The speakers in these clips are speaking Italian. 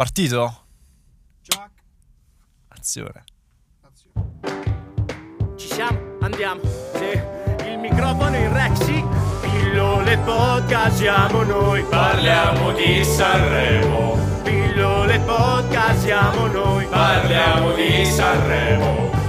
Partito? Jack, Azione. azione. Ci siamo? Andiamo. Sì. Il microfono in Rexy. Pillole podcast siamo noi. Parliamo di Sanremo, Pillole podcast siamo noi. parliamo di Sanremo.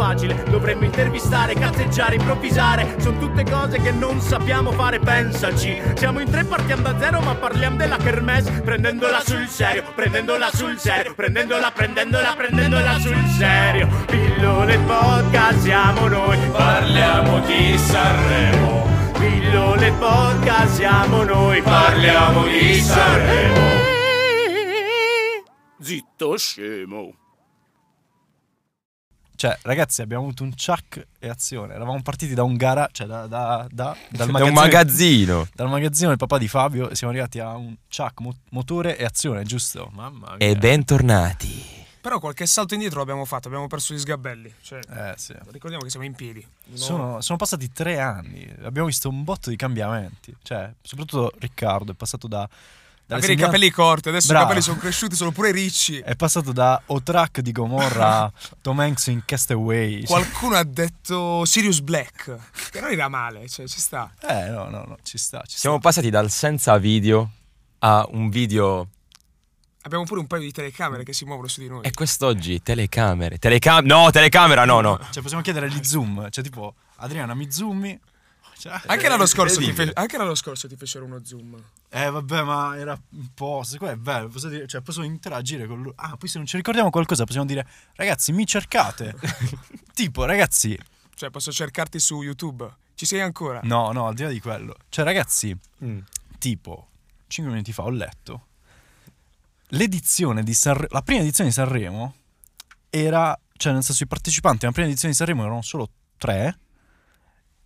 Facile. Dovremmo intervistare, cazzeggiare, improvvisare. Sono tutte cose che non sappiamo fare, pensaci. Siamo in tre, partiamo da zero, ma parliamo della kermesse. Prendendola sul serio, prendendola sul serio. Prendendola, prendendola, prendendola sul serio. Pillole podcast siamo noi. Parliamo di Sanremo, Pillole podcast siamo noi. parliamo di Sanremo. Zitto scemo. Cioè, ragazzi, abbiamo avuto un chuck e azione. Eravamo partiti da un gara, cioè da, da, da- dal Da un magazzino. Dal magazzino del papà di Fabio e siamo arrivati a un chuck, mo- motore e azione, giusto? Mamma mia. E bentornati. Però qualche salto indietro l'abbiamo fatto, abbiamo perso gli sgabelli. Cioè, Eh, sì. ricordiamo che siamo in piedi. No. Sono, sono passati tre anni, abbiamo visto un botto di cambiamenti. Cioè, soprattutto Riccardo è passato da. Avere i segnal- capelli corti, adesso Bravo. i capelli sono cresciuti, sono pure ricci. È passato da O-Track di Gomorra a Tom Hanks in Castaway. Qualcuno ha detto Sirius Black, che non era male, cioè ci sta. Eh, no, no, no, ci sta. Ci Siamo passati dal senza video a un video. Abbiamo pure un paio di telecamere che si muovono su di noi. E quest'oggi telecamere. Telecam- no, telecamera, no, no. sta. Cioè, possiamo chiedere gli zoom. Cioè, tipo, Adriana, mi zoomi? Cioè, Anche l'anno, scorso ti fe- anche l'anno scorso ti fecero uno zoom. Eh, vabbè, ma era un po'. Secondo me è bello. Posso, dire, cioè, posso interagire con lui. Ah, poi se non ci ricordiamo qualcosa, possiamo dire, ragazzi, mi cercate. tipo, ragazzi, Cioè, posso cercarti su YouTube. Ci sei ancora? no, no, al di là di quello. Cioè, ragazzi, Mm. tipo, 5 minuti fa ho letto. L'edizione di Sanremo. La prima edizione di Sanremo era. Cioè, nel senso, i partecipanti alla prima edizione di Sanremo erano solo tre.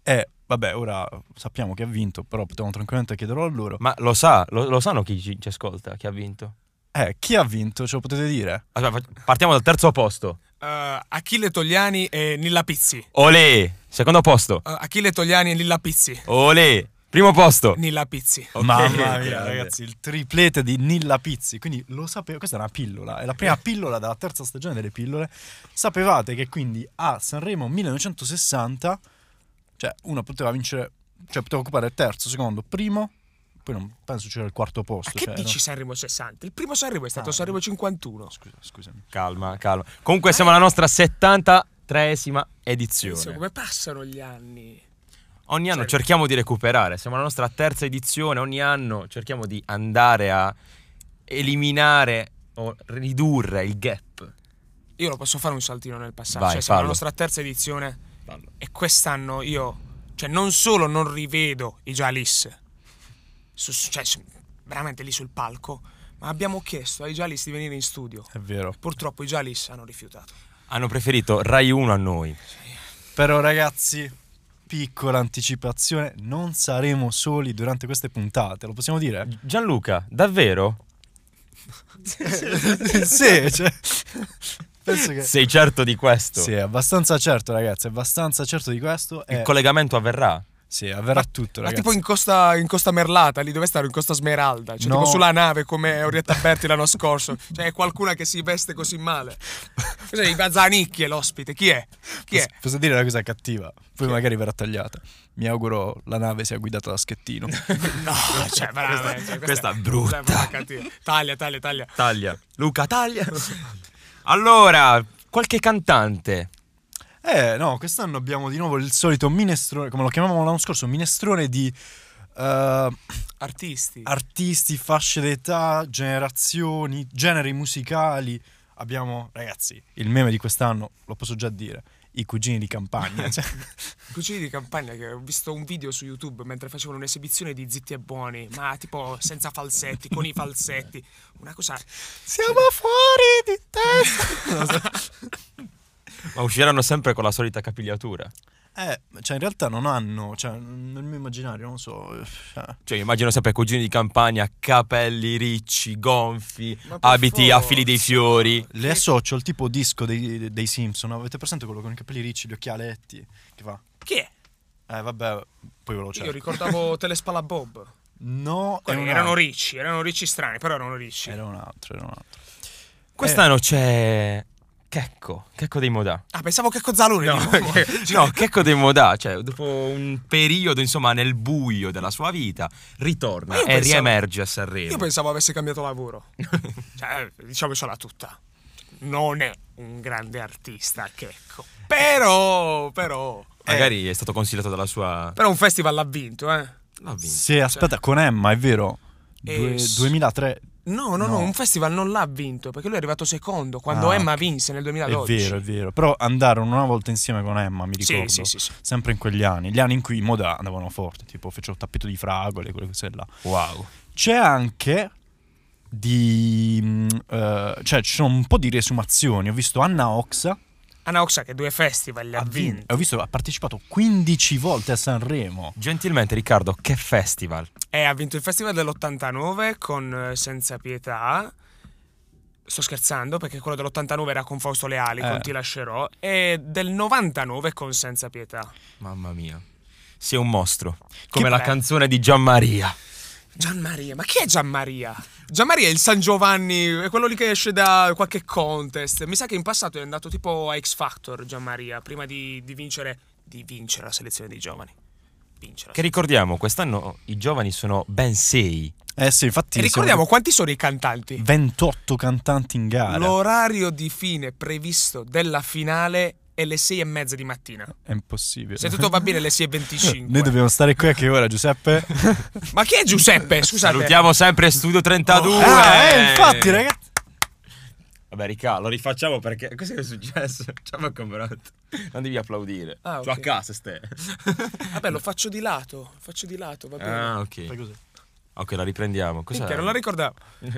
E, vabbè, ora sappiamo che ha vinto, però potevamo tranquillamente chiederlo a loro. Ma lo sa, lo, lo sanno chi ci, ci ascolta, chi ha vinto? Eh, chi ha vinto? Ce lo potete dire? Aspetta, fa- partiamo dal terzo posto. Eh, Achille Togliani e Nilla Pizzi. Olè, secondo posto. Eh, Achille Togliani e Nilla Pizzi. Olè, primo posto. Nilla Pizzi. Ok, Mamma mia, ragazzi, il triplete di Nilla Pizzi. Quindi lo sapevo, questa è una pillola, è la prima pillola della terza stagione delle pillole. Sapevate che quindi a Sanremo 1960, cioè uno poteva vincere, cioè poteva occupare il terzo, secondo, primo, poi non penso c'era il quarto posto. Ma che cioè, dici no? Sanremo 60? Il primo Sanremo è stato Ah. Sanremo 51. Scusa, scusami. Calma, calma. Comunque siamo alla nostra 73esima Penso edizione. come passano gli anni. Ogni anno Cioè- cerchiamo di recuperare. Siamo alla nostra terza edizione. Ogni anno cerchiamo di andare a eliminare o ridurre il gap. Io lo posso fare un saltino nel passato. Vai, cioè, siamo alla nostra terza edizione. E quest'anno io, cioè, non solo non rivedo i Jalis, su- cioè, veramente lì sul palco, ma abbiamo chiesto ai Jalis di venire in studio. È vero. Purtroppo i Jalis hanno rifiutato. Hanno preferito Rai 1 a noi. Però ragazzi, piccola anticipazione, non saremo soli durante queste puntate, lo possiamo dire? Gianluca, davvero? sì, cioè, che... Sei certo di questo? Sì, è abbastanza certo, ragazzi, è abbastanza certo di questo. Il E... collegamento avverrà? Sì, avverrà tutto, Ma ragazzi. tipo in Costa, in Costa Merlata, lì dove stare? In Costa Smeralda. Cioè, No. tipo sulla nave come Orietta Berti l'anno scorso. Cioè, è qualcuna che si veste così male. Cos'è? I Bazzanicchi è l'ospite. Chi è? Chi è? Posso, posso dire una cosa cattiva? Poi magari verrà tagliata. Mi auguro la nave sia guidata da Schettino. No, cioè, veramente. cioè, questa è questa brutta. proprio cattiva. Taglia, taglia, taglia. Taglia. Luca, taglia. allora, qualche cantante. eh, no, quest'anno abbiamo di nuovo il solito minestrone, come lo chiamavamo l'anno scorso, minestrone di eh, Artisti. artisti, fasce d'età, generazioni, generi musicali. Abbiamo, ragazzi, il meme di quest'anno, lo posso già dire, i cugini di campagna. cioè. Cugini di campagna che ho visto un video su YouTube mentre facevano un'esibizione di Zitti e Buoni, ma tipo senza falsetti, con i falsetti. Una cosa. Siamo fuori di testa. Ma usciranno sempre con la solita capigliatura. Eh, cioè in realtà non hanno, cioè nel mio immaginario, non so, eh, cioè, Cioè, immagino sempre cugini di campagna, capelli ricci, gonfi, abiti a fili dei fiori. le associo al tipo disco dei, dei Simpson, avete presente quello con i capelli ricci, gli occhialetti, che fa? Chi è? Eh vabbè, poi ve lo Io cerco. ricordavo Telespala Bob. No, erano altro. ricci, erano ricci strani, però erano ricci. Era un altro, era un altro. Quest'anno c'è Checco, Checco dei Modà. Ah, pensavo che Cozzalone No, nuovo. no, Checco dei Modà, cioè dopo un periodo insomma nel buio della sua vita, ritorna e pensavo- riemerge a Sanremo. Io pensavo avesse cambiato lavoro. cioè, diciamocela tutta. Non è un grande artista, Checco. Però, però... Magari è stato consigliato dalla sua... Però un festival l'ha vinto, eh. L'ha vinto. Sì, aspetta, con Emma, è vero. Due- Eh, s- 2003. No, no, no, No. un festival non l'ha vinto perché lui è arrivato secondo quando Ah, Emma vinse nel È 2012. vero, è vero. Però andarono una volta insieme con Emma, mi ricordo. sì, sì, sì. Sempre in quegli anni. Gli anni in cui i moda andavano forte, tipo fecero il tappeto di fragole, quelle cose là. Wow. C'è anche di... eh, cioè, ci sono un po' di riesumazioni. Ho visto Anna Oxa. Anna Oxa che due festival li ha ha vinto. vinto. Ho visto, ha partecipato 15 volte a Sanremo. Gentilmente Riccardo, che festival? E ha vinto il festival dell'89 con eh, Senza Pietà. Sto scherzando perché quello dell'89 era con Fausto Leali, Eh. con Ti lascerò. E del 99 con Senza Pietà. Mamma mia. Sei un mostro. Come Che la bello. canzone di Gianmaria. Gianmaria, ma chi è Gianmaria? Gianmaria è il San Giovanni, è quello lì che esce da qualche contest. Mi sa che in passato è andato tipo a X Factor Gianmaria, prima di, di vincere, di vincere la selezione dei giovani. Vincere. Che ricordiamo, quest'anno i giovani sono ben sei. Eh sì, infatti... E ricordiamo siamo quanti sono i cantanti. 28 cantanti in gara. L'orario di fine previsto della finale è le 6 e mezza di mattina. È impossibile. Se tutto va bene, le 6 e 25. Noi dobbiamo stare qui a che ora, Giuseppe? Ma chi è Giuseppe? Scusate. Salutiamo sempre Studio 32. ah, eh, infatti, ragazzi. Vabbè, Riccardo, lo rifacciamo perché cos'è che è successo? Ci comprato. Non devi applaudire. Ah, Tu a ok. casa ste. Vabbè, lo faccio di lato. Faccio di lato, va bene. Ah, ok. Ok, la riprendiamo. Cos'è? Minchia, non la ricordavo.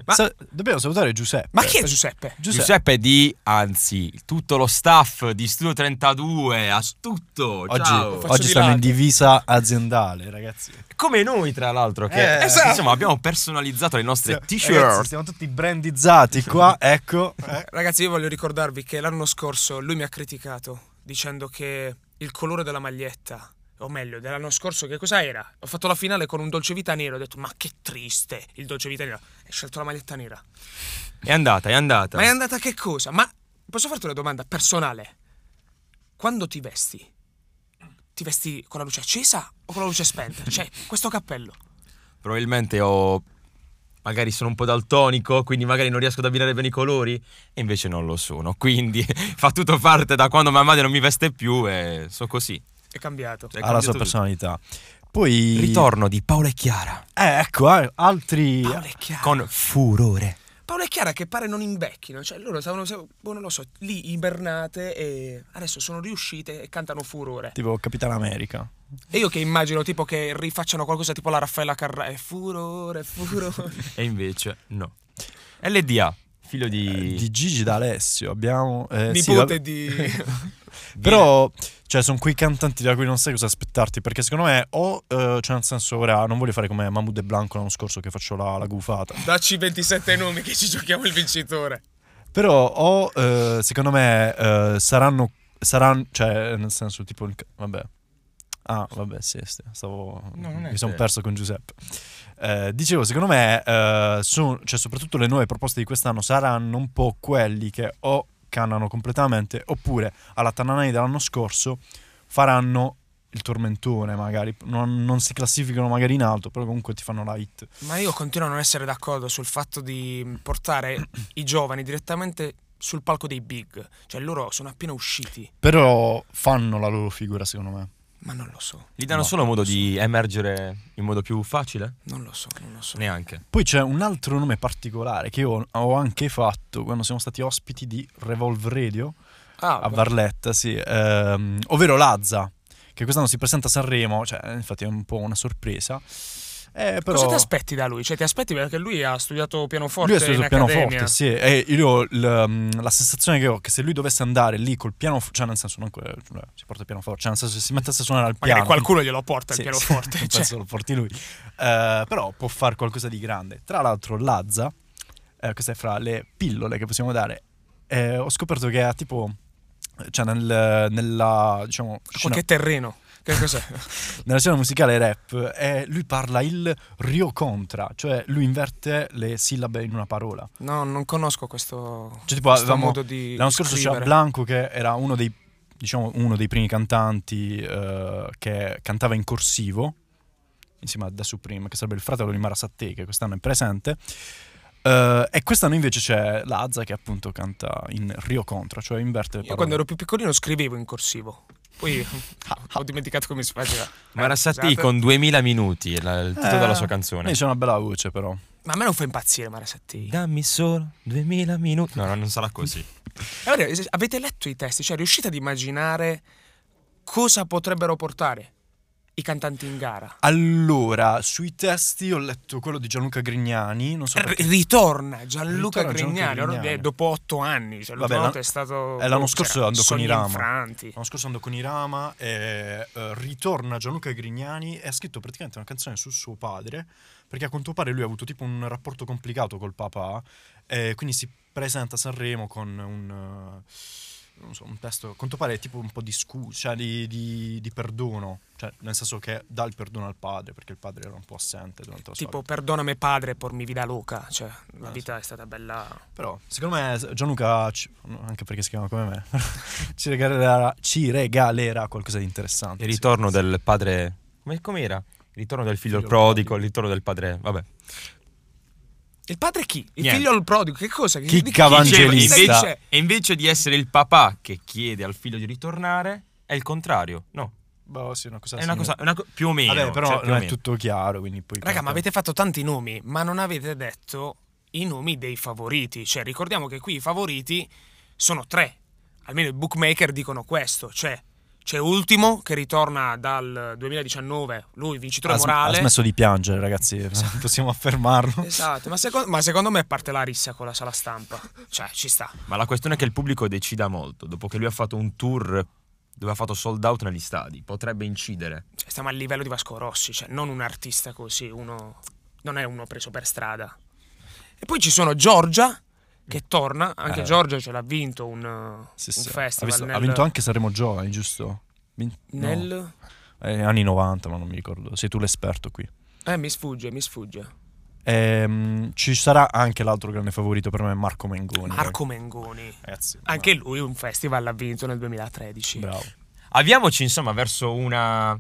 Ma, Sa- dobbiamo salutare Giuseppe. ma chi è Giuseppe? Giuseppe. Giuseppe di, anzi, tutto lo staff di Studio 32, a tutto. Oggi, oggi stanno in divisa aziendale, ragazzi. Come noi, tra l'altro, che Eh, esatto. insomma abbiamo personalizzato le nostre Ragazzi, t-shirt. stiamo tutti brandizzati qua, ecco. Eh. Ragazzi, io voglio ricordarvi che l'anno scorso lui mi ha criticato dicendo che il colore della maglietta, o meglio, dell'anno scorso, che cosa era? Ho fatto la finale con un dolce vita nero. Ho detto, ma che triste il dolce vita nero. Hai scelto la maglietta nera. È andata, è andata. Ma è andata che cosa? Ma posso farti una domanda personale? Quando ti vesti? Ti vesti con la luce accesa o con la luce spenta? Cioè, questo cappello. Probabilmente ho. Magari sono un po' daltonico, quindi magari non riesco ad abbinare bene i colori. E invece non lo sono. Quindi fa tutto parte da quando mia madre non mi veste più e so così. È cambiato. È Ha la sua cambiato personalità. Poi... tutto. Ritorno di Paola e Chiara. Eh, ecco, eh, altri... Paola e Chiara. Con furore. Paolo e Chiara che pare non invecchino, cioè loro stavano, boh, non lo so, lì ibernate e adesso sono riuscite e cantano furore. Tipo Capitan America. E io che immagino tipo che rifacciano qualcosa tipo la Raffaella Carrà, e furore, furore. E invece no. LDA, figlio di. Eh, Di Gigi D'Alessio abbiamo... Eh, sì, Nipote vabbè. di... Però, cioè, sono quei cantanti da cui non sai cosa aspettarti. Perché secondo me, o, eh, cioè, nel senso, ora non voglio fare come Mahmood e Blanco l'anno scorso che faccio la, la gufata. Dacci 27 nomi che ci giochiamo il vincitore. Però, o, eh, secondo me, eh, saranno, saranno, cioè, nel senso, tipo, vabbè. Ah, vabbè, sì, sì, stavo, No, mi sono perso con Giuseppe. Eh, dicevo, secondo me, eh, sono- cioè, soprattutto le nuove proposte di quest'anno saranno un po' quelli che o cannano completamente, oppure alla Tananai dell'anno scorso faranno il tormentone, magari. Non, non si classificano magari in alto, però comunque ti fanno la hit. Ma io continuo a non essere d'accordo sul fatto di portare i giovani direttamente sul palco dei big. Cioè loro sono appena usciti. Però fanno la loro figura, secondo me. Ma non lo so, Gli danno No, solo modo so. di emergere in modo più facile? non lo so, non lo so. Neanche. Poi c'è un altro nome particolare che io ho anche fatto quando siamo stati ospiti di Revolve Radio Ah, a beh. Barletta, sì, ehm, ovvero Lazza, che quest'anno si presenta a Sanremo, cioè infatti è un po' una sorpresa. Eh, però Cosa ti aspetti da lui? Cioè, ti aspetti perché lui ha studiato pianoforte lui ha studiato pianoforte, sì, e io l- la sensazione che ho che se lui dovesse andare lì col pianoforte, cioè nel senso non que- cioè, si porta il pianoforte, cioè nel senso se si mettesse a suonare al Magari piano, qualcuno glielo porta Sì, il pianoforte. sì, cioè. penso lo porti lui. Eh, però può fare qualcosa di grande. Tra l'altro, Lazza, eh, questa è fra le pillole che possiamo dare. eh, ho scoperto che ha tipo. Cioè, nel, nella. diciamo. scena- Qualche terreno. Che cos'è? nella scena musicale rap, eh, lui parla il Rio Contra, cioè lui inverte le sillabe in una parola. No, non conosco questo, Cioè, tipo, questo avevamo- modo di L'anno scorso c'era. Blanco che era uno dei, diciamo, uno dei primi cantanti eh, che cantava in corsivo, insieme a Da Supreme, che sarebbe il fratello di Mara Sattei, che quest'anno è presente. Eh, e quest'anno invece c'è Lazza che appunto canta in Rio Contra, cioè inverte le Io parole. quando ero più piccolino scrivevo in corsivo. Poi ho dimenticato come si faceva. Marasattei scusate. con 2000 minuti, la- il titolo Eh, della sua canzone. lei c'è una bella voce però. Ma a me non fa impazzire Marasattei. Dammi solo 2000 minuti. No, no, non sarà così. Allora, es- avete letto i testi? Cioè, riuscite ad immaginare cosa potrebbero portare i cantanti in gara? Allora, sui testi ho letto quello di Gianluca Grignani, non so R- perché. ritorna Gianluca Ritorna Gianluca Grignani, ora- Grignani. eh, dopo otto anni. Cioè, Vabbè, volta l'an- è stato. eh, l'anno oh, scorso andò con Irama. Infranti. L'anno scorso andò con Irama e eh, ritorna Gianluca Grignani e ha scritto praticamente una canzone su suo padre perché a quanto pare lui ha avuto tipo un rapporto complicato col papà e quindi si presenta a Sanremo con un, eh, non so, un testo, a quanto pare è tipo un po' di scusa, cioè di, di- di perdono, cioè nel senso che dà il perdono al padre perché il padre era un po' assente durante la sua Tipo, vita. perdonami padre por mi vida loca. Cioè, la Eh, vita è stata bella. Però secondo me Gianluca, anche perché si chiama come me, ci, regalerà, ci regalerà qualcosa di interessante. Il ritorno Sì. del padre. Come, com'era? Il ritorno del figlio, Figlio prodigo, prodigo. il ritorno del padre. Vabbè. Il padre chi? Il Niente. figlio al prodigo. Che cosa? Chicca di chi- Evangelista. Invece- e invece di essere il papà che chiede al figlio di ritornare, è il contrario. No, Boh, sì, una cosa è una cosa. una co- più o meno. Vabbè, però cioè, non è meno. tutto chiaro, quindi poi... Raga, ma avete fatto tanti nomi, ma non avete detto i nomi dei favoriti. Cioè, ricordiamo che qui i favoriti sono tre. Almeno i bookmaker dicono questo. Cioè, c'è Ultimo che ritorna dal 2019, lui vincitore Ha, sm- morale. ha smesso di piangere, ragazzi, possiamo affermarlo. Esatto, ma, seco- ma secondo me parte la rissa con la sala stampa. Cioè, ci sta. Ma la questione è che il pubblico decida molto. Dopo che lui ha fatto un tour dove ha fatto sold out negli stadi, potrebbe incidere. Cioè, stiamo al livello di Vasco Rossi, cioè non un artista così, uno non è uno preso per strada. E poi ci sono Giorgia che torna, anche Eh. Giorgia ce l'ha vinto un, Sì, un sì. festival ha, visto- nel, ha vinto anche Sanremo Giovani, giusto? Vin- no. nel Eh, anni 90, ma non mi ricordo. Sei tu l'esperto qui. Eh, mi sfugge, mi sfugge. Ehm, ci sarà anche l'altro grande favorito per me, Marco Mengoni. Marco Mengoni. Ragazzi, Anche lui un festival l'ha vinto nel 2013. bravo. Avviamoci insomma verso una.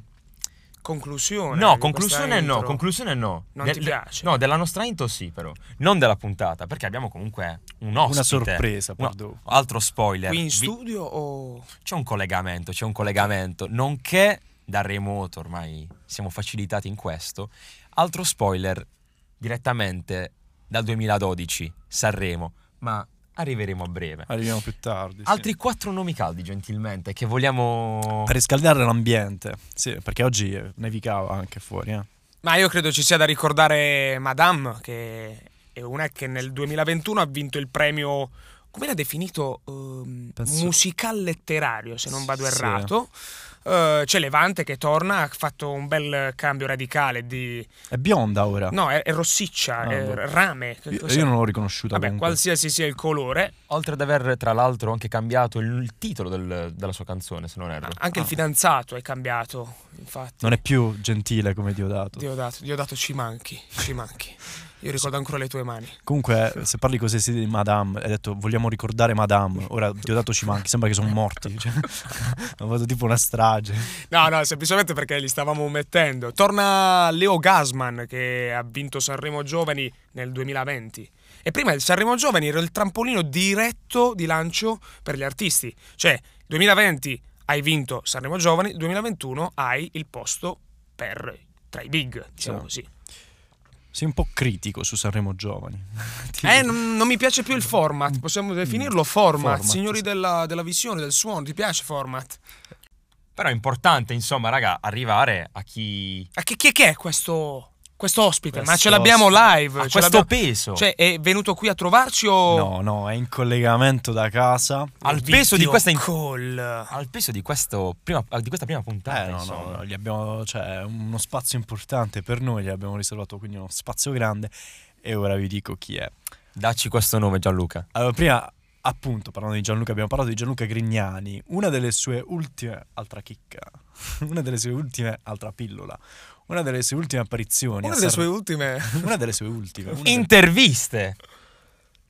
Conclusione. No, conclusione no, intro. conclusione no. Non De- ti de- piace? No, della nostra intro sì, però. Non della puntata, perché abbiamo comunque un ospite. Una sorpresa, No, perdono. altro spoiler. Qui in Vi- studio o... C'è un collegamento, c'è un collegamento. Nonché da remoto, ormai siamo facilitati in questo. Altro spoiler direttamente dal 2012, Sanremo. Ma arriveremo a breve. Arriviamo più tardi. sì. Altri quattro nomi caldi, gentilmente, che vogliamo. Per riscaldare l'ambiente. Sì, perché oggi eh, nevicava anche fuori, eh. Ma io credo ci sia da ricordare Madame, che è una che nel 2021 ha vinto il premio, come l'ha definito? Penso- musical letterario, se non vado Sì. errato. Eh, c'è Levante che torna, ha fatto un bel cambio radicale di... È bionda ora. No, è, è rossiccia, Ah, è rame. che Io, io non l'ho riconosciuta Vabbè, comunque. qualsiasi sia il colore, Oltre ad aver, tra l'altro, anche cambiato il, il titolo del- della sua canzone, se non erro. anche il Ah. fidanzato è cambiato, infatti. Non è più gentile come Diodato. Diodato, Diodato ci manchi, ci manchi. Io ricordo ancora le tue mani. Comunque, se parli così sì di Madame, hai detto vogliamo ricordare Madame. Ora Diodato ci manchi, sembra che sono morti. Cioè, hanno fatto tipo una strage. No, no, semplicemente perché li stavamo mettendo. Torna Leo Gasman che ha vinto Sanremo Giovani nel 2020. E prima il Sanremo Giovani era il trampolino diretto di lancio per gli artisti. Cioè, 2020 hai vinto Sanremo Giovani, 2021 hai il posto per tra i big, diciamo Sì. così. Sei un po' critico su Sanremo Giovani. Eh, non, non mi piace più il format, possiamo definirlo format, Format, signori sì. della, della visione, del suono, ti piace format? Però è importante, insomma, raga, arrivare a chi. A che, chi è che è questo, questo ospite? Ma ce l'abbiamo live? a ce questo peso. Cioè, è venuto qui a trovarci o... No, no, è in collegamento da casa. al peso di questa. in- call. al peso di, questo prima, di questa prima puntata. Eh, no, insomma. no, gli abbiamo, cioè, uno spazio importante per noi, gli abbiamo riservato quindi uno spazio grande. E ora vi dico chi è. Dacci questo nome, Gianluca. Allora, prima appunto, parlando di Gianluca, abbiamo parlato di Gianluca Grignani, una delle sue ultime, altra chicca, una delle sue ultime, altra pillola, una delle sue ultime apparizioni. Una delle Sanremo- sue ultime Una delle sue ultime. una delle- Interviste.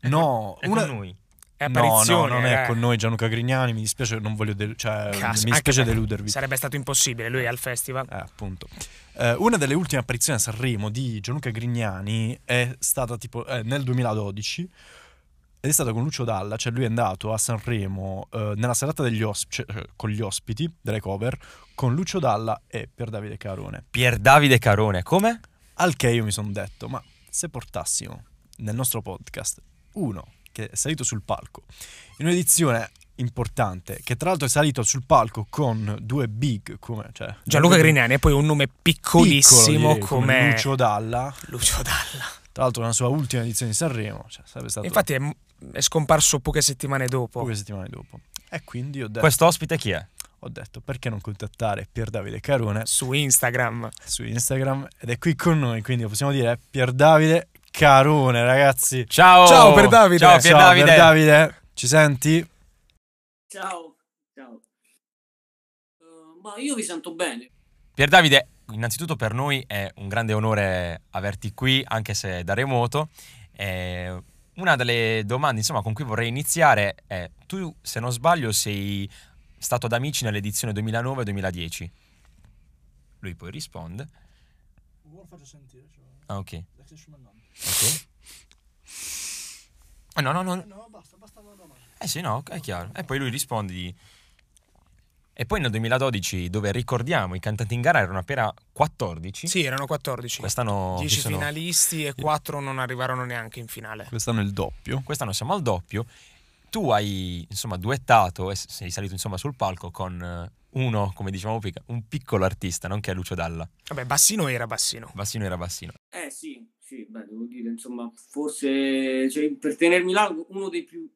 No, È una... con noi. è No, no, non è eh. con noi Gianluca Grignani, mi dispiace, non voglio del- cioè, Cazzo, mi anche dispiace deludervi. Sarebbe stato impossibile, lui è al festival. Eh, appunto. Eh, una delle ultime apparizioni a Sanremo di Gianluca Grignani è stata tipo eh, nel 2012 ed è stata con Lucio Dalla, cioè lui è andato a Sanremo eh, nella serata degli osp- cioè, eh, con gli ospiti delle cover con Lucio Dalla e per Davide Carone. Pier Davide Carone, come? Al che io mi sono detto, ma se portassimo nel nostro podcast uno che è salito sul palco in un'edizione importante, che tra l'altro è salito sul palco con due big come... Cioè, Gianluca Grignani e poi un nome piccolo, piccolissimo direi, come Lucio Dalla, Lucio Dalla. tra l'altro nella sua ultima edizione di Sanremo, cioè sarebbe stato Infatti è, è scomparso poche settimane dopo. poche settimane dopo. E quindi ho detto, Questo ospite chi è? ho detto perché non contattare Pier Davide Carone Su Instagram. su Instagram ed è qui con noi, quindi possiamo dire Pier Davide Carone, ragazzi. Ciao! Ciao, Pier Davide. Ciao Pier Ciao, Davide. Pier Davide, ci senti? Ciao, ciao. Eh, ma io vi sento bene. Pier Davide, innanzitutto per noi è un grande onore averti qui, anche se da remoto. Eh, una delle domande insomma, con cui vorrei iniziare è, tu se non sbaglio sei stato ad Amici nell'edizione 2009-2010? Lui poi risponde. Ah, ok. Ok. Eh, no, no, no. Eh sì, no, è chiaro. E poi lui risponde di... E poi nel 2012, dove ricordiamo i cantanti in gara erano appena 14, Sì, erano 14. quest'anno, 10 ci sono- finalisti e 4 non arrivarono neanche in finale. Quest'anno è il doppio. quest'anno siamo al doppio. Tu hai insomma duettato e sei salito insomma sul palco con eh, uno, come dicevamo prima, un piccolo artista, non che è Lucio Dalla. Vabbè, Bassino era Bassino. Bassino era Bassino. Eh sì, sì, beh, devo dire, insomma, forse cioè, per tenermi largo, uno dei più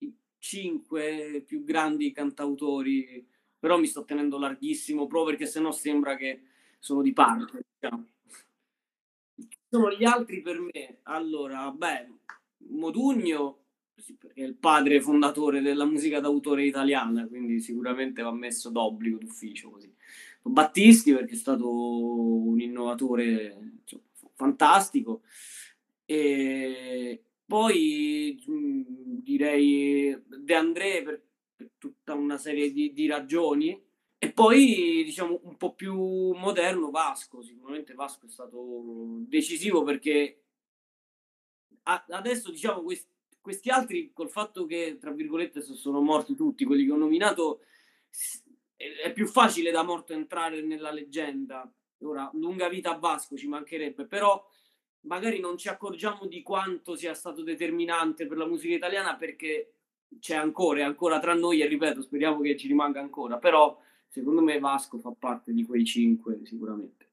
i cinque più grandi cantautori, però mi sto tenendo larghissimo proprio perché sennò sembra che sono di parte. diciamo. Sono gli altri per me. Allora, beh, Modugno, è il padre fondatore della musica d'autore italiana, quindi sicuramente va messo d'obbligo d'ufficio così. Battisti perché è stato un innovatore insomma, fantastico e poi direi De André per, per tutta una serie di, di ragioni. E poi diciamo un po' più moderno Vasco. Sicuramente Vasco è stato decisivo perché a- adesso diciamo questi, questi altri col fatto che tra virgolette so- sono morti tutti quelli che ho nominato è è più facile da morto entrare nella leggenda. Ora lunga vita a Vasco ci mancherebbe. Però magari non ci accorgiamo di quanto sia stato determinante per la musica italiana perché c'è ancora, è ancora tra noi e ripeto, speriamo che ci rimanga ancora, però secondo me Vasco fa parte di quei cinque sicuramente.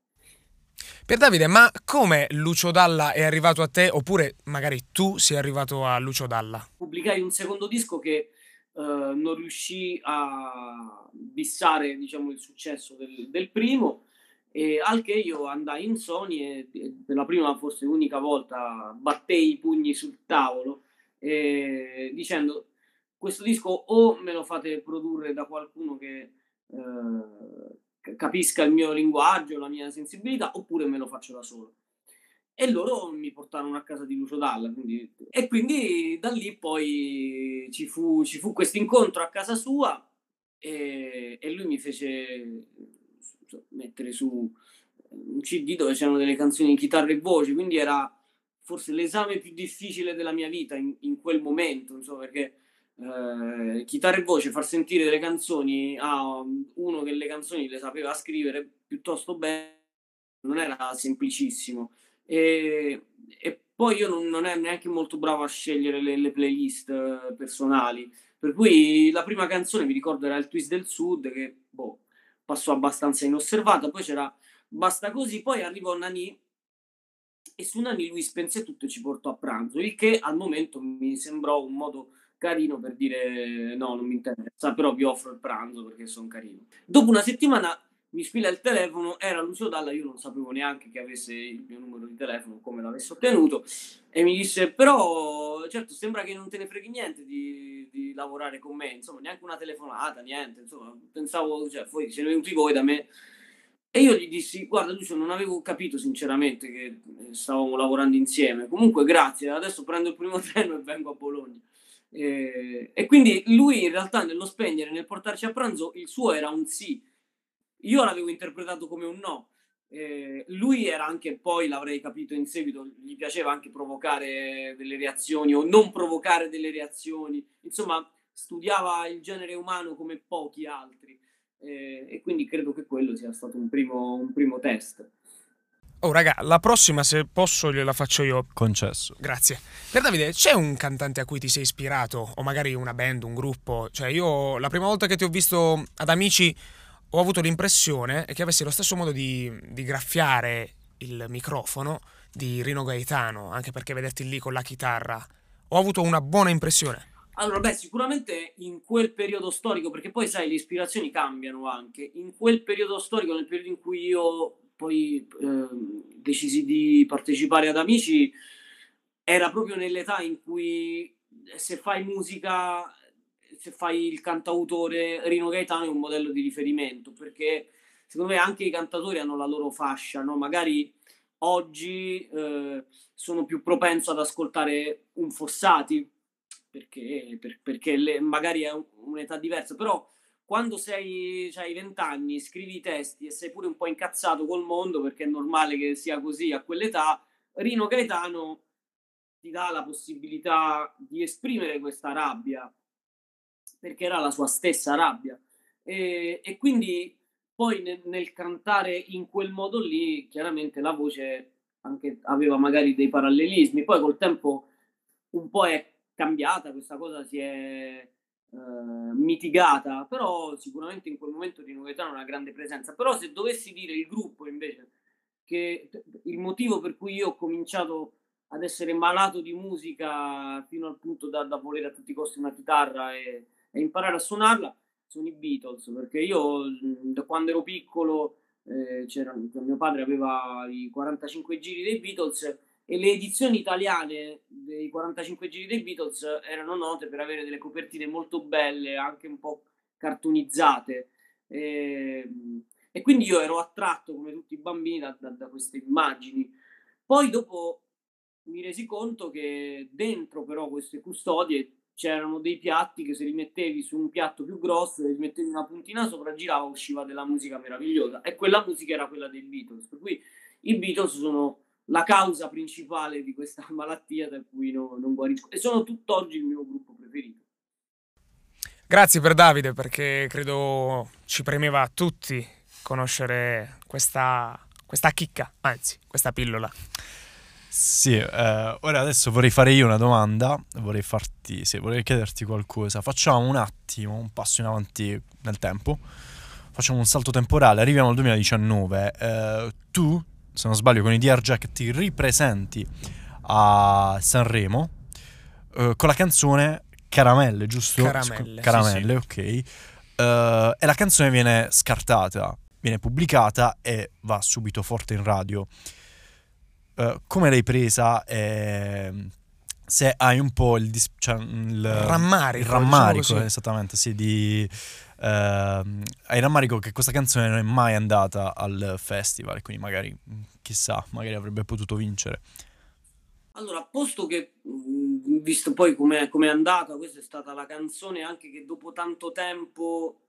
Per Davide, ma come Lucio Dalla è arrivato a te oppure magari tu sei arrivato a Lucio Dalla? Pubblicai un secondo disco che eh, non riuscì a bissare diciamo, il successo del, del primo e al che io andai in Sony e, e per la prima, forse unica volta, battei i pugni sul tavolo eh, dicendo questo disco o me lo fate produrre da qualcuno che eh, capisca il mio linguaggio, la mia sensibilità, oppure me lo faccio da solo. E loro mi portarono a casa di Lucio Dalla. Quindi... E quindi da lì poi ci fu, ci fu questo incontro a casa sua e, e lui mi fece mettere su un CD dove c'erano delle canzoni in chitarra e voce, quindi era forse l'esame più difficile della mia vita in, in quel momento, insomma, perché eh, chitarra e voce, far sentire delle canzoni a uno che le canzoni le sapeva scrivere piuttosto bene non era semplicissimo. E, e poi io non, non ero neanche molto bravo a scegliere le, le playlist eh, personali, per cui la prima canzone mi ricordo era il Twist del Sud che boh, passò abbastanza inosservata, poi c'era Basta così, poi arrivò Nani e su Nani lui spense tutto e ci portò a pranzo, il che al momento mi sembrò un modo carino per dire no, non mi interessa, però vi offro il pranzo perché sono carino. Dopo una settimana mi squilla il telefono, era Lucio Dalla, io non sapevo neanche che avesse il mio numero di telefono, come l'avesse ottenuto, e mi disse, però, certo, sembra che non te ne freghi niente di, di lavorare con me, insomma, neanche una telefonata, niente, insomma, pensavo, cioè, poi siete venuti voi da me, e io gli dissi, guarda Lucio, non avevo capito sinceramente che eh, stavamo lavorando insieme, comunque grazie, adesso prendo il primo treno e vengo a Bologna. E, e quindi lui in realtà nello spegnere, nel portarci a pranzo, il suo era un sì, io l'avevo interpretato come un no. Eh, lui era anche, poi l'avrei capito in seguito, gli piaceva anche provocare delle reazioni o non provocare delle reazioni, insomma studiava il genere umano come pochi altri eh, e quindi credo che quello sia stato un primo, un primo test. Oh raga, la prossima se posso gliela faccio io. Concesso. Grazie. Per Davide, c'è un cantante a cui ti sei ispirato? O magari una band, un gruppo? Cioè io la prima volta che ti ho visto ad Amici ho avuto l'impressione che avessi lo stesso modo di, di graffiare il microfono di Rino Gaetano, anche perché vederti lì con la chitarra, ho avuto una buona impressione. Allora, beh, sicuramente in quel periodo storico, perché poi sai, le ispirazioni cambiano anche. In quel periodo storico, nel periodo in cui io poi eh, decisi di partecipare ad Amici, era proprio nell'età in cui se fai musica se fai il cantautore Rino Gaetano è un modello di riferimento perché secondo me anche i cantatori hanno la loro fascia, no? magari oggi eh, sono più propenso ad ascoltare un Fossati perché, per, perché le, magari è un, un'età diversa, però quando sei, hai 20 anni, scrivi i testi e sei pure un po' incazzato col mondo perché è normale che sia così a quell'età, Rino Gaetano ti dà la possibilità di esprimere questa rabbia perché era la sua stessa rabbia. E, e quindi poi nel, nel, cantare in quel modo lì, chiaramente la voce anche aveva magari dei parallelismi. Poi col tempo un po' è cambiata, questa cosa si è eh, mitigata, però sicuramente in quel momento Rino Gaetano una grande presenza. Però se dovessi dire il gruppo invece, che il motivo per cui io ho cominciato ad essere malato di musica fino al punto da, da volere a tutti i costi una chitarra e, e imparare a suonarla sono i Beatles, perché io da quando ero piccolo eh, mio padre aveva i 45 giri dei Beatles e le edizioni italiane dei 45 giri dei Beatles erano note per avere delle copertine molto belle, anche un po' cartonizzate. E, e quindi io ero attratto, come tutti i bambini, da, da, da queste immagini. Poi dopo mi resi conto che dentro però queste custodie c'erano dei piatti che se li mettevi su un piatto più grosso, li mettevi una puntina sopra, girava, usciva della musica meravigliosa. E quella musica era quella dei Beatles. Per cui i Beatles sono la causa principale di questa malattia da cui no, non guarisco. E sono tutt'oggi il mio gruppo preferito. Grazie per Davide, perché credo ci premeva a tutti conoscere questa, questa chicca, anzi, questa pillola. Sì, eh, ora adesso vorrei fare io una domanda, vorrei farti, sì, vorrei chiederti qualcosa. Facciamo un attimo un passo in avanti nel tempo, facciamo un salto temporale, arriviamo al 2019. Eh, tu, se non sbaglio, con i DR Jack ti ripresenti a Sanremo eh, con la canzone Caramelle, giusto? Caramelle. Caramelle, sì, ok. Uh, e la canzone viene scartata, viene pubblicata e va subito forte in radio. Uh, come l'hai presa? Eh, se hai un po' il, dis- cioè, il rammarico, il rammarico diciamo esattamente, sì, di, uh, hai rammarico che questa canzone non è mai andata al festival, quindi magari, chissà, magari avrebbe potuto vincere. Allora, posto che, visto poi come è andata, questa è stata la canzone anche che dopo tanto tempo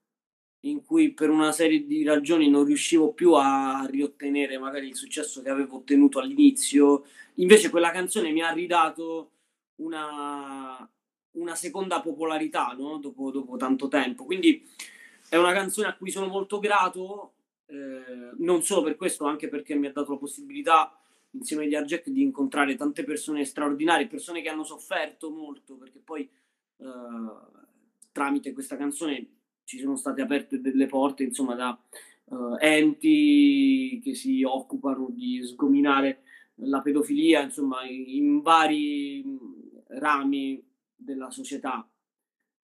in cui per una serie di ragioni non riuscivo più a riottenere magari il successo che avevo ottenuto all'inizio, invece quella canzone mi ha ridato una, una seconda popolarità no? dopo, dopo, tanto tempo. Quindi è una canzone a cui sono molto grato, eh, non solo per questo, anche perché mi ha dato la possibilità insieme agli Arjack di incontrare tante persone straordinarie, persone che hanno sofferto molto, perché poi eh, tramite questa canzone ci sono state aperte delle porte, insomma, da uh, enti che si occupano di sgominare la pedofilia, insomma, in, in vari rami della società.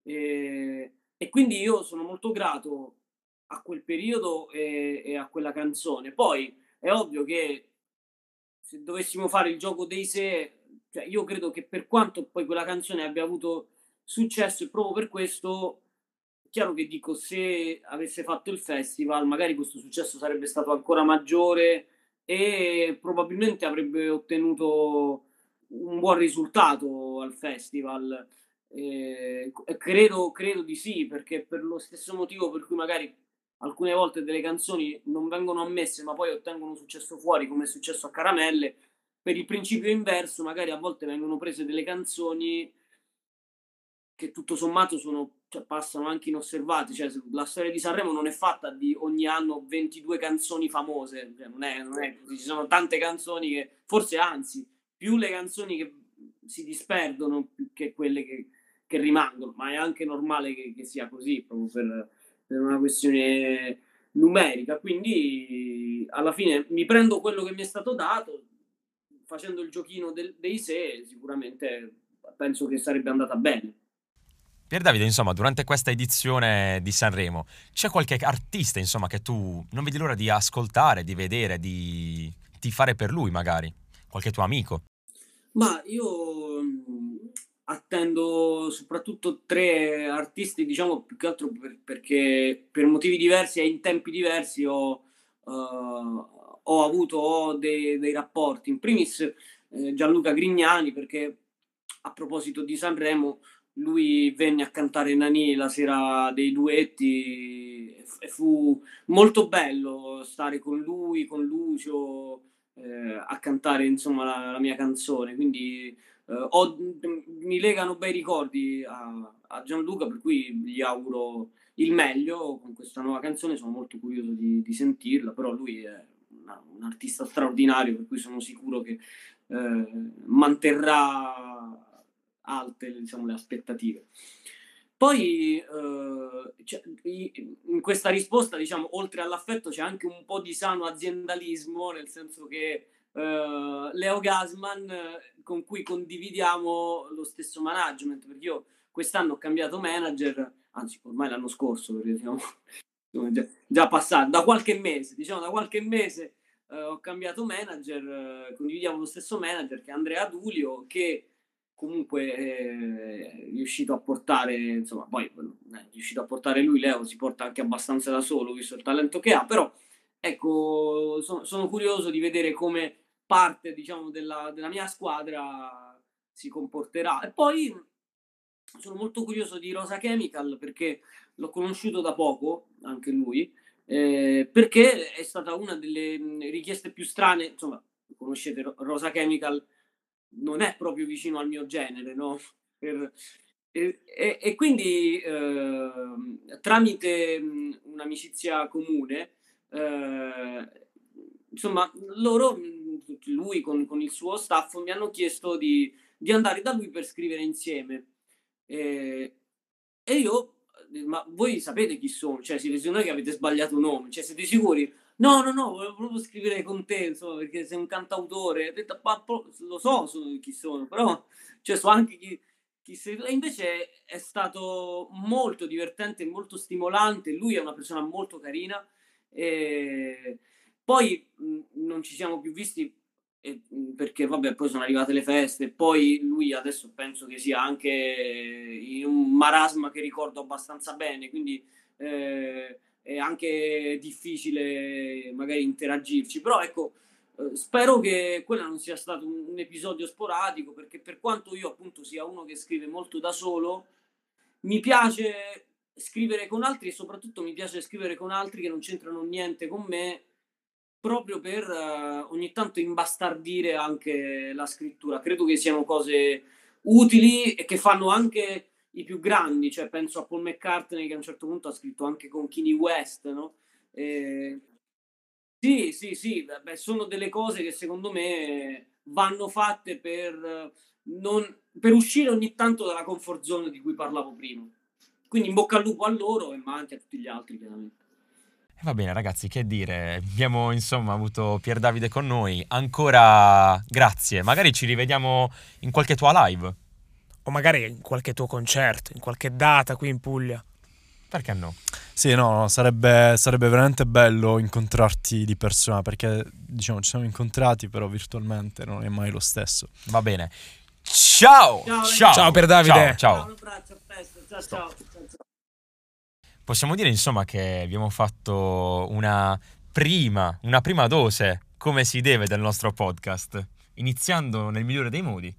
E, e, quindi io sono molto grato a quel periodo e, e a quella canzone. Poi è ovvio che se dovessimo fare il gioco dei sé, cioè io credo che per quanto poi quella canzone abbia avuto successo e proprio per questo, chiaro che dico, se avesse fatto il festival, magari questo successo sarebbe stato ancora maggiore e probabilmente avrebbe ottenuto un buon risultato al festival. Eh, credo, credo di sì, perché per lo stesso motivo per cui magari alcune volte delle canzoni non vengono ammesse ma poi ottengono successo fuori come è successo a Caramelle per il principio inverso magari a volte vengono prese delle canzoni che tutto sommato sono, cioè, passano anche inosservate cioè, la storia di Sanremo non è fatta di ogni anno 22 canzoni famose cioè, non, è, non è così, ci sono tante canzoni che forse anzi più le canzoni che si disperdono più che quelle che, che rimangono ma è anche normale che, che sia così proprio per per una questione numerica. Quindi alla fine mi prendo quello che mi è stato dato, facendo il giochino del, dei sé, sicuramente penso che sarebbe andata bene. Pier Davide, insomma, durante questa edizione di Sanremo c'è qualche artista, insomma, che tu non vedi l'ora di ascoltare, di vedere, di, di fare per lui, magari? Qualche tuo amico? Ma io attendo soprattutto tre artisti, diciamo più che altro per, perché per motivi diversi e in tempi diversi ho, uh, ho avuto ho dei, dei, rapporti. In primis eh, Gianluca Grignani, perché a proposito di Sanremo, lui venne a cantare Nani la sera dei duetti e fu molto bello stare con lui, con Lucio, eh, a cantare insomma la, la mia canzone. Quindi Uh, ho, mi legano bei ricordi a, a, Gianluca, per cui gli auguro il meglio con questa nuova canzone. Sono molto curioso di, di sentirla, però lui è una, un artista straordinario, per cui sono sicuro che eh, manterrà alte diciamo, le aspettative. Poi eh, in questa risposta, diciamo, oltre all'affetto, c'è anche un po' di sano aziendalismo, nel senso che uh, Leo Gasman con cui condividiamo lo stesso management, perché io quest'anno ho cambiato manager, anzi ormai l'anno scorso, perché siamo già, già passato, da qualche mese, diciamo da qualche mese uh, ho cambiato manager, uh, condividiamo lo stesso manager che è Andrea Dulio, che comunque è riuscito a portare, insomma, poi è riuscito a portare lui, Leo si porta anche abbastanza da solo, visto il talento che ha, però ecco, sono, sono curioso di vedere come parte diciamo della, della mia squadra si comporterà. E poi sono molto curioso di Rosa Chemical perché l'ho conosciuto da poco anche lui eh, perché è stata una delle richieste più strane insomma conoscete Rosa Chemical non è proprio vicino al mio genere no per, e, e, e, quindi eh, tramite un'amicizia comune eh, insomma loro lui con, con, il suo staff mi hanno chiesto di, di, andare da lui per scrivere insieme. E, e io, ma voi sapete chi sono? Cioè, siete sicuri che avete sbagliato nome? Cioè, siete sicuri? No, no, no, volevo proprio scrivere con te, insomma, perché sei un cantautore. Ho detto, ma, lo so, so chi sono, però, cioè, so anche chi, chi sei E invece è stato molto divertente, molto stimolante. Lui è una persona molto carina. E poi mh, non ci siamo più visti e, perché vabbè poi sono arrivate le feste poi lui adesso penso che sia anche in un marasma che ricordo abbastanza bene quindi eh, è anche difficile magari interagirci però ecco eh, spero che quello non sia stato un, un, episodio sporadico perché per quanto io appunto sia uno che scrive molto da solo mi piace scrivere con altri e soprattutto mi piace scrivere con altri che non c'entrano niente con me proprio per uh, ogni tanto imbastardire anche la scrittura. Credo che siano cose utili e che fanno anche i più grandi, cioè penso a Paul McCartney che a un certo punto ha scritto anche con Kanye West, no? E... Sì, sì, sì, beh, sono delle cose che secondo me vanno fatte per, non, per uscire ogni tanto dalla comfort zone di cui parlavo prima. Quindi in bocca al lupo a loro, ma anche a tutti gli altri, chiaramente. Va bene ragazzi, che dire, abbiamo insomma avuto Pier Davide con noi, ancora grazie, magari ci rivediamo in qualche tua live. O magari in qualche tuo concerto, in qualche data qui in Puglia. Perché no? Sì, no, no, sarebbe, sarebbe veramente bello incontrarti di persona perché, diciamo, ci siamo incontrati, però virtualmente non è mai lo stesso. Va bene. Ciao! Ciao, Ciao, Ciao per Davide. Ciao, ciao. Un abbraccio, a presto. Ciao, ciao. ciao, ciao. Possiamo dire insomma che abbiamo fatto una prima, una prima dose, come si deve, del nostro podcast, iniziando nel migliore dei modi.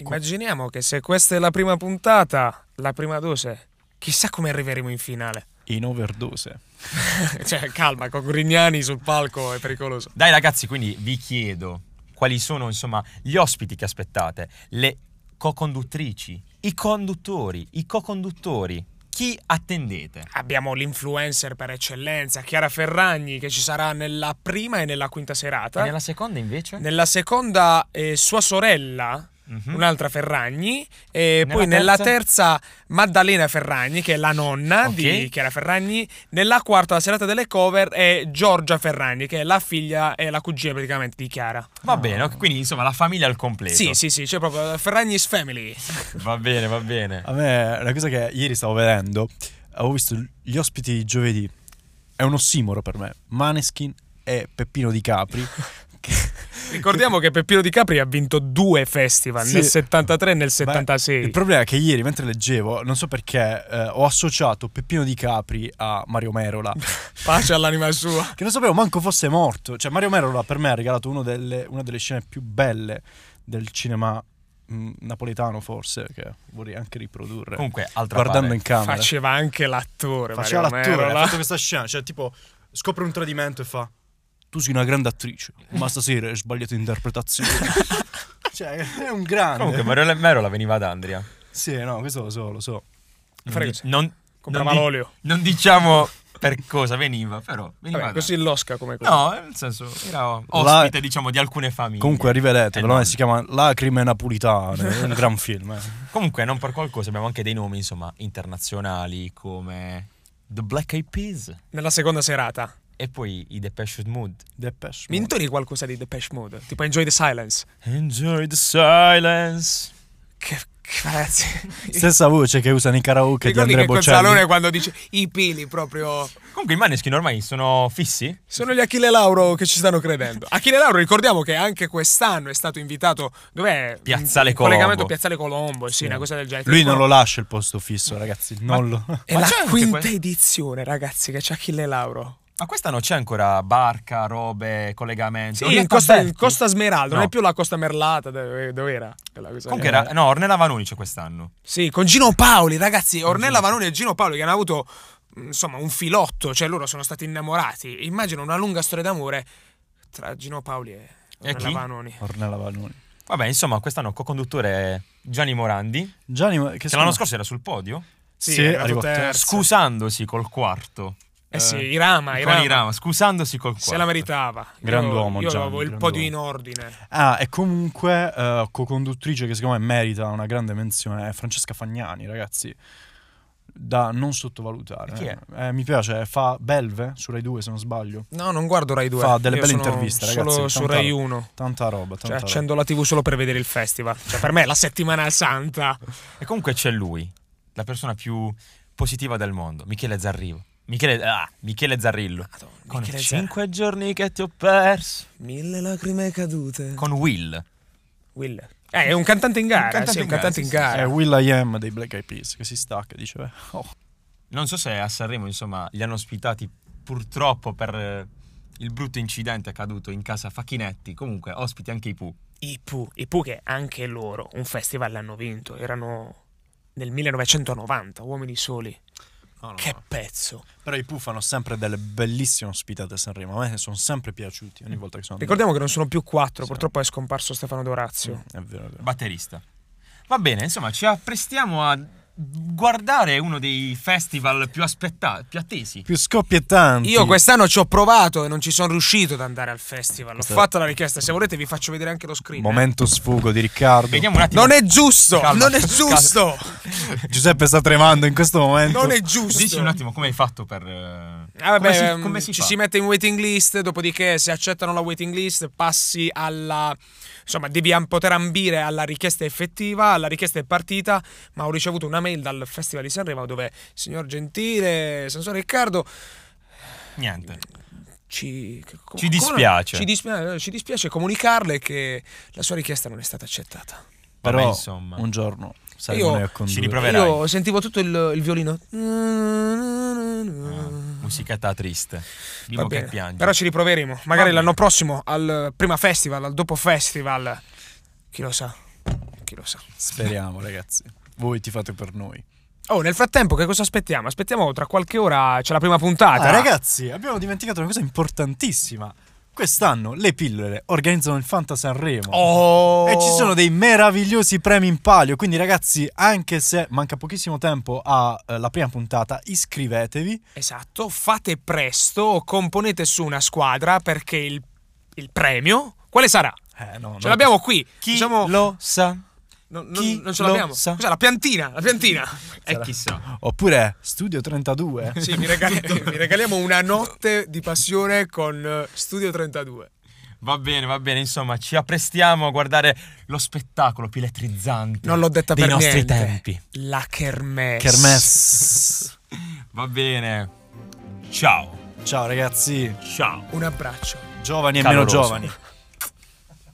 Immaginiamo che se questa è la prima puntata, la prima dose, chissà come arriveremo in finale. In overdose. cioè, calma, con Grignani sul palco è pericoloso. Dai ragazzi, quindi vi chiedo quali sono insomma gli ospiti che aspettate, le co-conduttrici, i conduttori, i co-conduttori, chi attendete? Abbiamo l'influencer per eccellenza, Chiara Ferragni, che ci sarà nella prima e nella quinta serata. E nella seconda invece? Nella seconda, eh, sua sorella, Mhm. un'altra Ferragni, e Nella poi nella terza? terza Maddalena Ferragni, che è la nonna Ok. di Chiara Ferragni, nella quarta, la serata delle cover, è Giorgia Ferragni, che è la figlia e la cugina praticamente di Chiara. Va bene, ok, quindi insomma la famiglia al completo. Sì, sì, sì, c'è proprio Ferragni's Family. Va bene, va bene. A me, una cosa che ieri stavo vedendo, avevo visto gli ospiti di giovedì, è un ossimoro per me, Maneskin e Peppino Di Capri. Ricordiamo che Peppino Di Capri ha vinto due festival, Sì. nel 73 e nel Beh, 76. il problema è che ieri mentre leggevo, non so perché, eh, ho associato Peppino Di Capri a Mario Merola. Pace all'anima sua. Che non sapevo manco fosse morto. Cioè, Mario Merola per me ha regalato uno delle- una delle scene più belle del cinema mh, napoletano, forse, che vorrei anche riprodurre. Comunque, altra guardando parte. in camera. Faceva anche l'attore. Faceva Mario l'attore, Merola. ha fatto questa scena, cioè tipo scopre un tradimento e fa tu sei una grande attrice, ma stasera hai sbagliato interpretazione. cioè, è un grande. Comunque, Mario Merola veniva ad Andria. Sì, no, questo lo so, lo so. Non, Frega. dic- non- Comprava non di- l'olio. non diciamo per cosa veniva, però veniva Vabbè, così l'Oscar come cosa. No, nel senso, era ospite, diciamo, di alcune famiglie. Comunque rivedetelo, Eh, no? non- si chiama Lacrime napolitane, è un gran film. eh. Comunque, non per qualcosa, abbiamo anche dei nomi, insomma, internazionali come The Black Eyed Peas Nella seconda serata. E poi i Depeche Mode. Depeche Mi Mode. intoni qualcosa di Depeche Mode? Tipo Enjoy the Silence. Enjoy the silence. Che, che ragazzi. Stessa voce che usano i karaoke di Ricordi Andrea che Bocelli. Cozzalone quando dice i pili proprio... Comunque, i Maneskin ormai sono fissi? Sono gli Achille Lauro che ci stanno credendo. Achille Lauro, ricordiamo che anche quest'anno è stato invitato. Dov'è? Piazzale In collegamento Colombo. Piazzale Colombo, sì, una cosa del genere. Lui non lo lascia il posto fisso, ragazzi. Non lo... È Ma la quinta que- edizione, ragazzi, che c'è Achille Lauro. Ma quest'anno c'è ancora barca, robe, collegamenti. Sì, in Costa, Costa Smeralda, non No. è più la Costa Merlata, dove, dove era? Comunque era, no, Ornella Vanoni c'è quest'anno. Sì, con Gino Paoli, ragazzi, Ornella Vanoni e Gino Paoli che hanno avuto insomma un filotto, cioè loro sono stati innamorati. Immagino una lunga storia d'amore tra Gino Paoli e Ornella chi? Vanoni. Ornella Vanoni. Vabbè, insomma, quest'anno co-conduttore è Gianni Morandi, Gianni, che che l'anno scorso era sul podio, Sì, Sì, arrivò terzo. terzo. scusandosi col quarto. Eh sì, Irama, con Irama. Irama, scusandosi col quarto. Se la meritava. Grand'uomo, Io, io avevo il podio in ordine. Ah, e comunque eh, co-conduttrice che secondo me merita una grande menzione è Francesca Fagnani, ragazzi. Da non sottovalutare. Chi è? Eh, mi piace, fa Belve su Rai 2 se non sbaglio. No, non guardo Rai 2. Fa delle Io belle interviste, ragazzi, Solo su Rai roba. 1. Tanta roba, tanta Cioè, roba. accendo la TV solo per vedere il festival. Cioè, per me è la settimana santa. E comunque c'è lui, la persona più positiva del mondo, Michele Zarrivo. Michele, ah, Michele Zarrillo. Con Michele cinque giorni che ti ho perso. Mille lacrime cadute. Con Will. Will. Eh, è un cantante in gara. Un cantante sì, un in gara, cantante sì, in sì, gara. È Will I Am dei Black Eyed Peas che si stacca, dice. Oh. Non so se a Sanremo, insomma, li hanno ospitati purtroppo per eh, il brutto incidente accaduto in casa Facchinetti. Comunque, ospiti anche i Pooh. I Pooh. I Pooh che anche loro un festival l'hanno vinto. Erano nel 1990, Uomini Soli. No, no, Che no. pezzo. Però i Pooh fanno sempre delle bellissime ospitate a Sanremo. A me sono sempre piaciuti ogni volta che sono andato. Ricordiamo che non sono più quattro, Sì. purtroppo è scomparso Stefano D'Orazio. Mm, È vero, è vero. Batterista. Va bene, insomma, ci apprestiamo a guardare uno dei festival più aspettati, più attesi. Più scoppiettanti. Io quest'anno ci ho provato e non ci sono riuscito ad andare al festival. Ho Questo- fatto la richiesta. Se volete, vi faccio vedere anche lo screen. Momento sfugo di Riccardo. Vediamo un attimo. Non è giusto! Calma, non è calma. giusto! Giuseppe sta tremando in questo momento. non è giusto! Dici un attimo come hai fatto per... eh, Ah, vabbè, come si, ehm, come si ci fa? si mette in waiting list, dopodiché se accettano la waiting list passi alla insomma, devi poter ambire alla richiesta effettiva, alla richiesta è partita, ma ho ricevuto una mail dal Festival di Sanremo dove, signor Gentile, Sansone Riccardo, Niente. ci, Ci dispiace. Ci, dispia- ci dispiace comunicarle che la sua richiesta non è stata accettata. Vabbè, Però insomma. un giorno saremo Io- noi a condurre. Ci riproverai. Io sentivo tutto il, il violino. Musichetta triste. Va Bimbo che bene, piange. Però ci riproveremo. Magari l'anno bene. prossimo, al prima festival, al dopo festival. Chi lo sa? Chi lo sa? Speriamo, ragazzi. Voi ti fate per noi. Oh, nel frattempo, che cosa aspettiamo? Aspettiamo tra qualche ora. C'è la prima puntata. Ah, ragazzi, abbiamo dimenticato una cosa importantissima. Quest'anno le pillole organizzano il Fanta Sanremo. Oh! E ci sono dei meravigliosi premi in palio. Quindi, ragazzi, anche se manca pochissimo tempo alla prima puntata, iscrivetevi. Esatto, fate presto, componete su una squadra perché il, il premio. Quale sarà? Eh, no, Ce l'abbiamo qui. Chi Diciamo- lo sa? No, non, chi non ce lo l'abbiamo. sa? Cos'è la piantina? La piantina. E chissà. Oppure Studio 32. Sì, vi, regali- vi regaliamo una notte di passione con eh, Studio 32. Va bene, va bene. Insomma, ci apprestiamo a guardare lo spettacolo più elettrizzante. Non l'ho detta dei per nostri niente. tempi. La kermesse. Kermesse. Va bene. Ciao. Ciao, ragazzi. Ciao. Un abbraccio. Giovani e meno Caloroso. giovani.